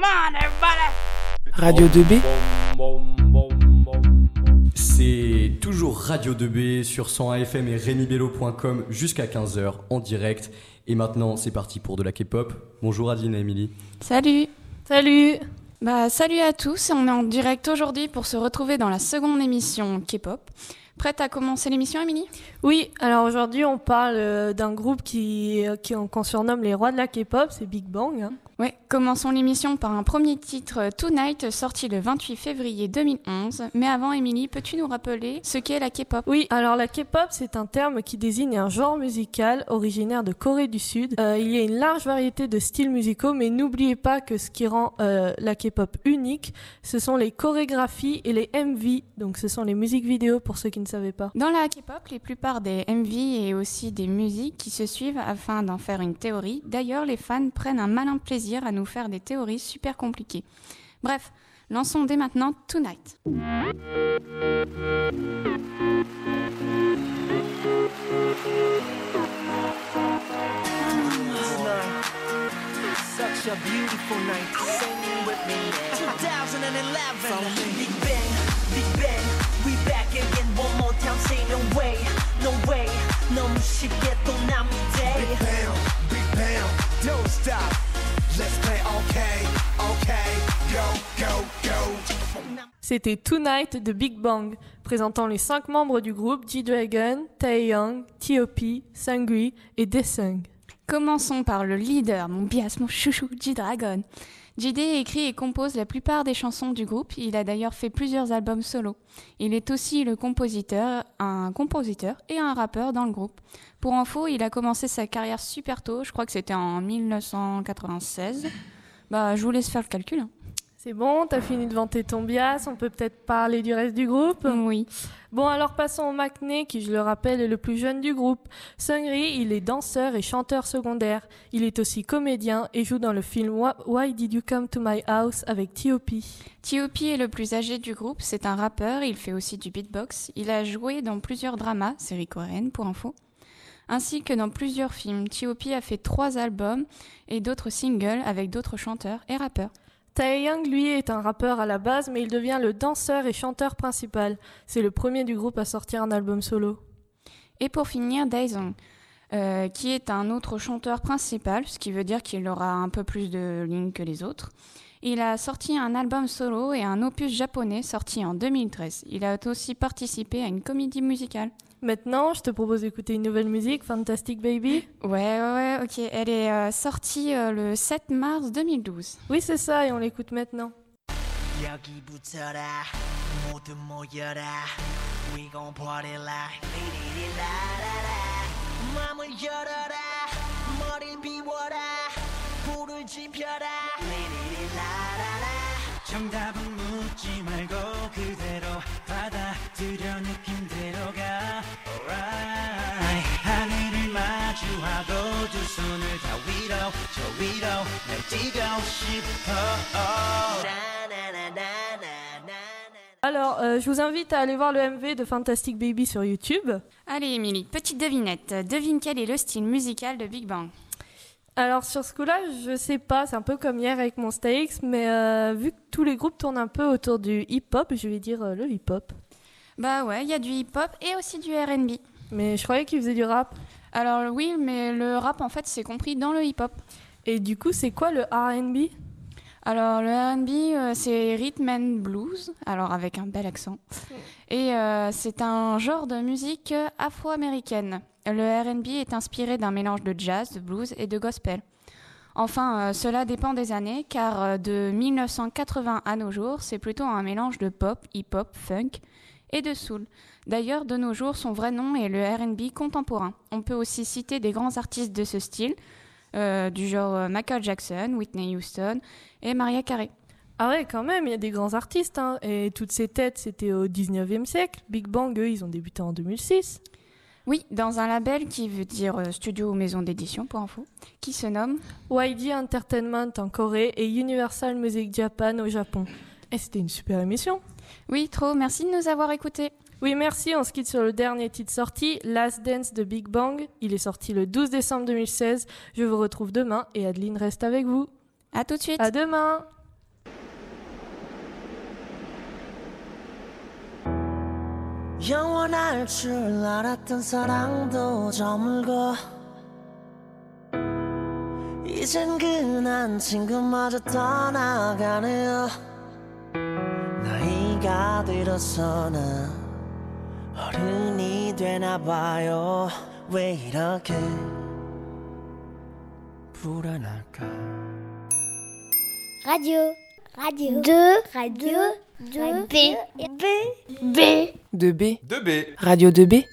Come on, everybody! Radio 2B C'est toujours Radio 2B sur 101 FM et remibello.com jusqu'à 15h en direct. Et maintenant, c'est parti pour de la K-pop. Bonjour Adeline et Emily. Salut Salut Bah salut à tous, on est en direct aujourd'hui pour se retrouver dans la seconde émission K-pop. Prête à commencer l'émission Émilie? Oui, alors aujourd'hui on parle euh, d'un groupe qui, euh, qui qu'on surnomme les rois de la K-pop, c'est Big Bang. hein. Ouais, commençons l'émission par un premier titre Tonight sorti le 28 février 2011. Mais avant Émilie, peux-tu nous rappeler ce qu'est la K-pop? Oui, alors la K-pop c'est un terme qui désigne un genre musical originaire de Corée du Sud. Euh, il y a une large variété de styles musicaux, mais n'oubliez pas que ce qui rend euh, la K-pop unique, ce sont les chorégraphies et les MV, donc ce sont les musiques vidéo pour ceux qui ne savaient pas. Dans la K-pop, les plupart des MV et aussi des musiques qui se suivent afin d'en faire une théorie. D'ailleurs, les fans prennent un malin plaisir à nous faire des théories super compliquées. Bref, lançons dès maintenant Tonight. Such a beautiful night. Sing with me now. 2011. Big Bang, Big Bang. We back again one more time. Say no way, no way. 너무 쉽게 또 C'était Tonight de Big Bang, présentant les cinq membres du groupe G-Dragon, Taeyong, T.O.P., Sangri et Desung. Commençons par le leader, mon bias, mon chouchou, G-Dragon. JD écrit et compose la plupart des chansons du groupe. Il a d'ailleurs fait plusieurs albums solo. Il est aussi le compositeur, un compositeur et un rappeur dans le groupe. Pour info, il a commencé sa carrière super tôt. Je crois que c'était en 1996. Bah, je vous laisse faire le calcul. hein. C'est bon, t'as fini de vanter ton bias, on peut peut-être parler du reste du groupe Oui. Bon, alors passons au Maknae, qui, je le rappelle, est le plus jeune du groupe. Sungri, il est danseur et chanteur secondaire. Il est aussi comédien et joue dans le film Why Did You Come to My House avec T.O.P. T.O.P. est le plus âgé du groupe, c'est un rappeur, il fait aussi du beatbox, il a joué dans plusieurs dramas, séries coréennes pour info, ainsi que dans plusieurs films. T.O.P. a fait trois albums et d'autres singles avec d'autres chanteurs et rappeurs. Taeyong, lui, est un rappeur à la base, mais il devient le danseur et chanteur principal. C'est le premier du groupe à sortir un album solo. Et pour finir, Daesung, euh, qui est un autre chanteur principal, ce qui veut dire qu'il aura un peu plus de lignes que les autres. Il a sorti un album solo et un opus japonais sorti en 2013. Il a aussi participé à une comédie musicale. Maintenant, je te propose d'écouter une nouvelle musique, Fantastic Baby. Ouais, ouais, ouais, ok. Elle est euh, sortie euh, le 7 mars 2012. Oui, c'est ça, et on l'écoute maintenant. Alors, euh, je vous invite à aller voir le MV de Fantastic Baby sur YouTube. Allez, Émilie, petite devinette. Devine quel est le style musical de Big Bang? Alors, sur ce coup-là, je sais pas, c'est un peu comme hier avec mon Stakes, mais euh, vu que tous les groupes tournent un peu autour du hip-hop, je vais dire euh, le hip-hop. Bah ouais, il y a du hip-hop et aussi du RB. Mais je croyais qu'ils faisaient du rap. Alors oui, mais le rap, en fait, c'est compris dans le hip-hop. Et du coup, c'est quoi le R&B Alors le R&B, euh, c'est rhythm and blues, alors avec un bel accent. Et euh, c'est un genre de musique afro-américaine. Le R&B est inspiré d'un mélange de jazz, de blues et de gospel. Enfin, euh, cela dépend des années, car de 1980 à nos jours, c'est plutôt un mélange de pop, hip-hop, funk et de soul. D'ailleurs, de nos jours, son vrai nom est le R&B contemporain. On peut aussi citer des grands artistes de ce style, euh, du genre euh, Michael Jackson, Whitney Houston et Mariah Carey. Ah ouais, quand même, il y a des grands artistes. hein. Et toutes ces têtes, c'était au 19e siècle. Big Bang, eux, ils ont débuté en 2006. Oui, dans un label qui veut dire euh, studio ou maison d'édition pour info, qui se nomme YG Entertainment en Corée et Universal Music Japan au Japon. Et c'était une super émission. Oui, trop, merci de nous avoir écoutés. Oui, merci. On se quitte sur le dernier titre sorti, Last Dance de Big Bang. Il est sorti le 12 décembre 2016. Je vous retrouve demain et Adeline reste avec vous. À tout de suite. À demain. 어른이 되나봐요 왜 이렇게 불안할까 Radio. Radio. 2. Radio. 2. B. B. B. 2B. 2B. Radio 2B.